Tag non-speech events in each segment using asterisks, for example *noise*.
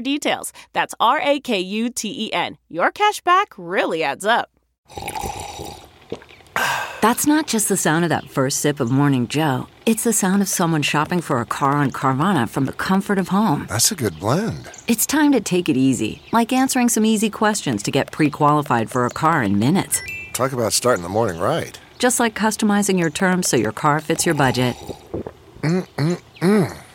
details. That's R A K U T E N. Your cash back really adds up. That's not just the sound of that first sip of Morning Joe. It's the sound of someone shopping for a car on Carvana from the comfort of home. That's a good blend. It's time to take it easy, like answering some easy questions to get pre qualified for a car in minutes. Talk about starting the morning right. Just like customizing your terms so your car fits your budget. Mm-mm-mm.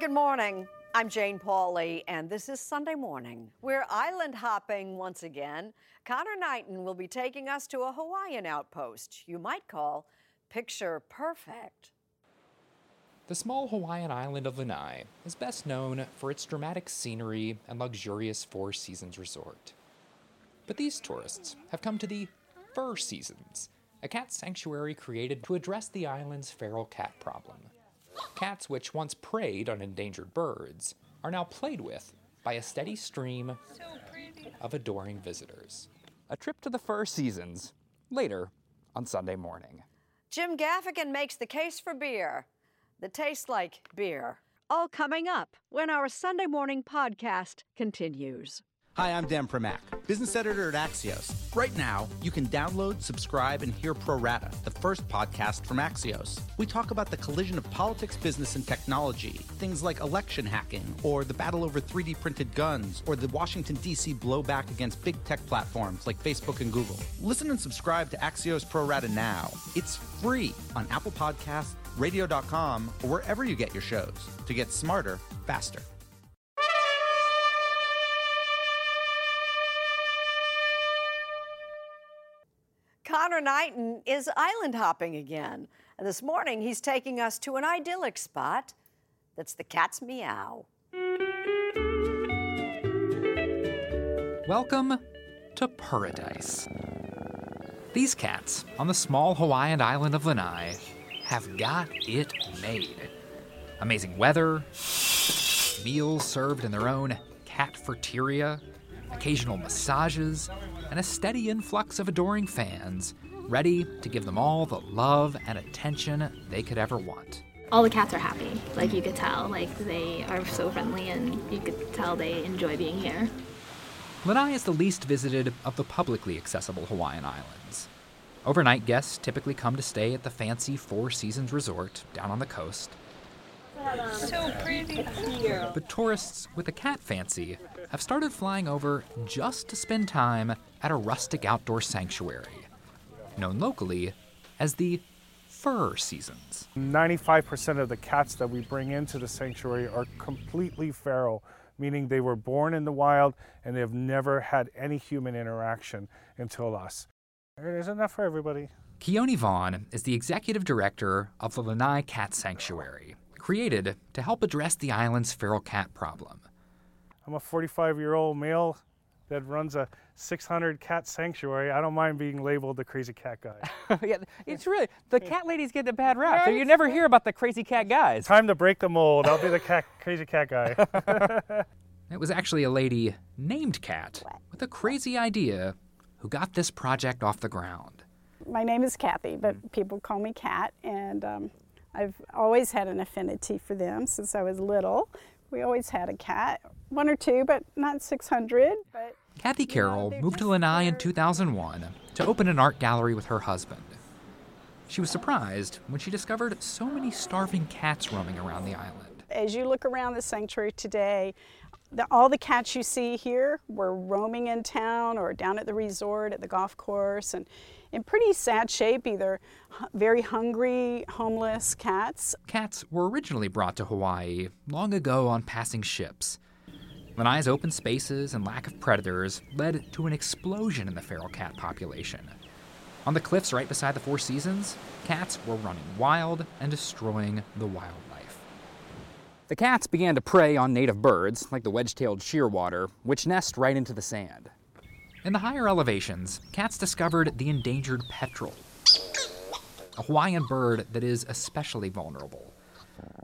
Good morning. I'm Jane Pauley, and this is Sunday morning. We're island hopping once again. Conor Knighton will be taking us to a Hawaiian outpost you might call picture perfect. The small Hawaiian island of Lanai is best known for its dramatic scenery and luxurious Four Seasons resort. But these tourists have come to the Fur Seasons, a cat sanctuary created to address the island's feral cat problem. Cats which once preyed on endangered birds are now played with by a steady stream of adoring visitors. A trip to the Fur Seasons later on Sunday morning. Jim Gaffigan makes the case for beer that tastes like beer. All coming up when our Sunday morning podcast continues. Hi, I'm Dan Primack, business editor at Axios. Right now, you can download, subscribe, and hear Pro Rata, the first podcast from Axios. We talk about the collision of politics, business, and technology, things like election hacking, or the battle over 3D printed guns, or the Washington, D.C. blowback against big tech platforms like Facebook and Google. Listen and subscribe to Axios Pro Rata now. It's free on Apple Podcasts, radio.com, or wherever you get your shows to get smarter faster. Conor Knighton is island hopping again. And this morning, he's taking us to an idyllic spot that's the cat's meow. Welcome to Paradise. These cats on the small Hawaiian island of Lanai have got it made. Amazing weather, meals served in their own cat catfeteria, occasional massages, and a steady influx of adoring fans ready to give them all the love and attention they could ever want. all the cats are happy. Like you could tell, like they are so friendly, and you could tell they enjoy being here. Lanai is the least visited of the publicly accessible Hawaiian islands. Overnight guests typically come to stay at the fancy Four Seasons Resort down on the coast. So pretty. But tourists with a cat fancy have started flying over just to spend time at a rustic outdoor sanctuary, known locally as the Fur Seasons. 95% of the cats that we bring into the sanctuary are completely feral, meaning they were born in the wild and they have never had any human interaction until us. There's enough for everybody. Keoni Vaughn is the executive director of the Lanai Cat Sanctuary, created to help address the island's feral cat problem. I'm a 45 year old male that runs a 600 cat sanctuary. I don't mind being labeled the crazy cat guy. *laughs* yeah, it's really the cat ladies get a bad rap. So you never hear about the crazy cat guys. Time to break the mold. I'll be the cat, crazy cat guy. *laughs* *laughs* it was actually a lady named Cat with a crazy idea who got this project off the ground. My name is Kathy, but people call me Cat, and um, I've always had an affinity for them since I was little. We always had a cat, one or two, but not 600. But Kathy Carroll moved to Lanai in 2001 to open an art gallery with her husband. She was surprised when she discovered so many starving cats roaming around the island. As you look around the sanctuary today, the, all the cats you see here were roaming in town or down at the resort, at the golf course, and in pretty sad shape, either very hungry, homeless cats. Cats were originally brought to Hawaii long ago on passing ships. Lanai's open spaces and lack of predators led to an explosion in the feral cat population. On the cliffs right beside the Four Seasons, cats were running wild and destroying the wildlife. The cats began to prey on native birds, like the wedge tailed shearwater, which nest right into the sand. In the higher elevations, cats discovered the endangered petrel, a Hawaiian bird that is especially vulnerable.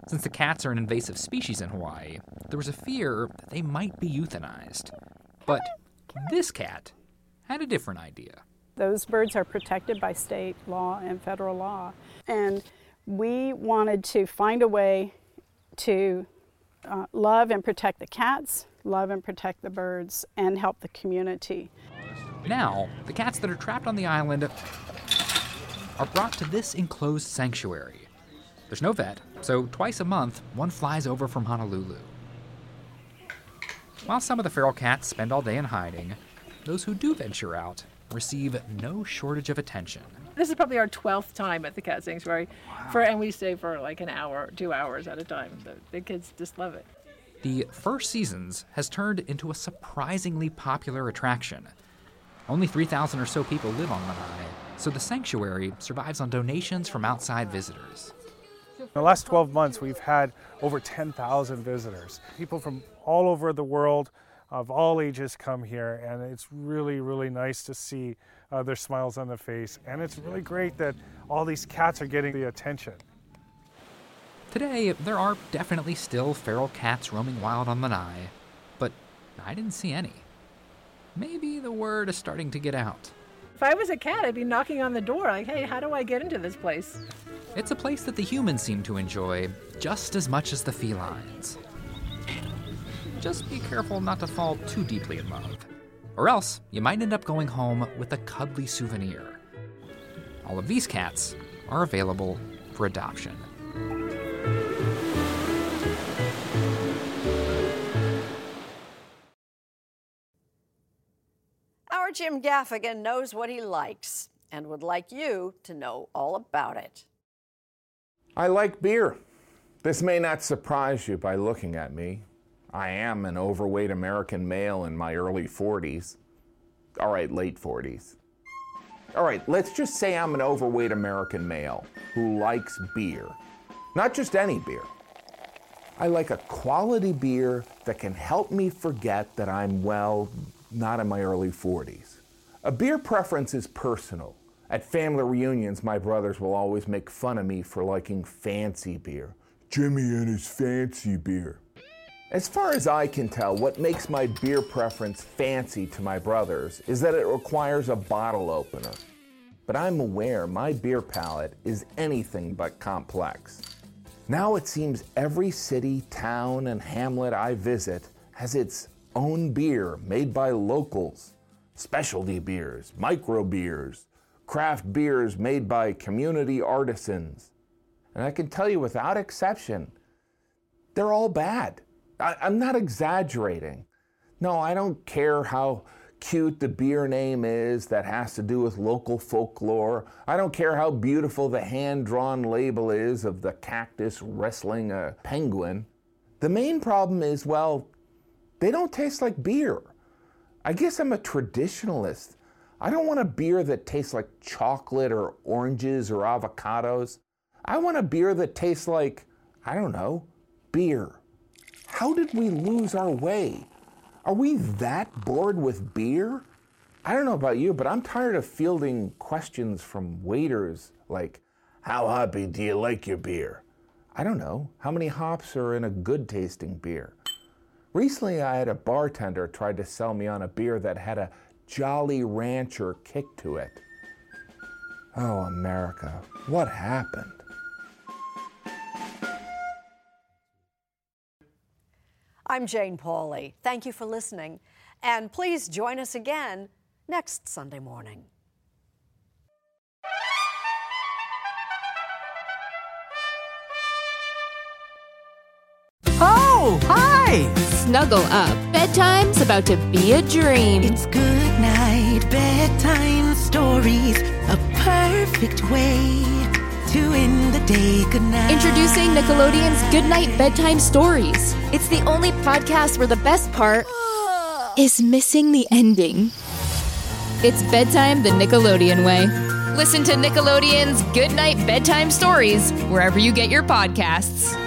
Since the cats are an invasive species in Hawaii, there was a fear that they might be euthanized. But this cat had a different idea. Those birds are protected by state law and federal law. And we wanted to find a way to uh, love and protect the cats, love and protect the birds, and help the community. Now, the cats that are trapped on the island are brought to this enclosed sanctuary. There's no vet, so twice a month, one flies over from Honolulu. While some of the feral cats spend all day in hiding, those who do venture out receive no shortage of attention. This is probably our 12th time at the cat sanctuary, wow. for, and we stay for like an hour, two hours at a time. The, the kids just love it. The Fur Seasons has turned into a surprisingly popular attraction. Only 3,000 or so people live on Lanai, so the sanctuary survives on donations from outside visitors. In the last 12 months, we've had over 10,000 visitors. People from all over the world of all ages come here, and it's really, really nice to see uh, their smiles on the face. And it's really great that all these cats are getting the attention. Today, there are definitely still feral cats roaming wild on the Lanai, but I didn't see any. Maybe the word is starting to get out. If I was a cat, I'd be knocking on the door, like, hey, how do I get into this place? It's a place that the humans seem to enjoy just as much as the felines. Just be careful not to fall too deeply in love, or else you might end up going home with a cuddly souvenir. All of these cats are available for adoption. Jim Gaffigan knows what he likes and would like you to know all about it. I like beer. This may not surprise you by looking at me. I am an overweight American male in my early 40s. All right, late 40s. All right, let's just say I'm an overweight American male who likes beer. Not just any beer. I like a quality beer that can help me forget that I'm, well, not in my early 40s. A beer preference is personal. At family reunions, my brothers will always make fun of me for liking fancy beer. Jimmy and his fancy beer. As far as I can tell, what makes my beer preference fancy to my brothers is that it requires a bottle opener. But I'm aware my beer palate is anything but complex. Now it seems every city, town, and hamlet I visit has its own beer made by locals, specialty beers, micro beers, craft beers made by community artisans. And I can tell you without exception, they're all bad. I, am not exaggerating. No, I don't care how cute the beer name is that has to do with local folklore. I don't care how beautiful the hand drawn label is of the cactus wrestling a penguin. The main problem is, well, they don't taste like beer. I guess I'm a traditionalist. I don't want a beer that tastes like chocolate or oranges or avocados. I want a beer that tastes like, I don't know, beer. How did we lose our way? Are we that bored with beer? I don't know about you, but I'm tired of fielding questions from waiters like, How hoppy do you like your beer? I don't know. How many hops are in a good tasting beer? Recently, I had a bartender try to sell me on a beer that had a Jolly Rancher kick to it. Oh, America, what happened? I'm Jane Pauley. Thank you for listening. And please join us again next Sunday morning. Oh, hi! Snuggle up. Bedtime's about to be a dream. It's good night, bedtime stories. A perfect way to end the day. Good night. Introducing Nickelodeon's Goodnight Bedtime Stories. It's the only podcast where the best part *gasps* is missing the ending. It's bedtime the Nickelodeon way. Listen to Nickelodeon's Goodnight Bedtime Stories wherever you get your podcasts.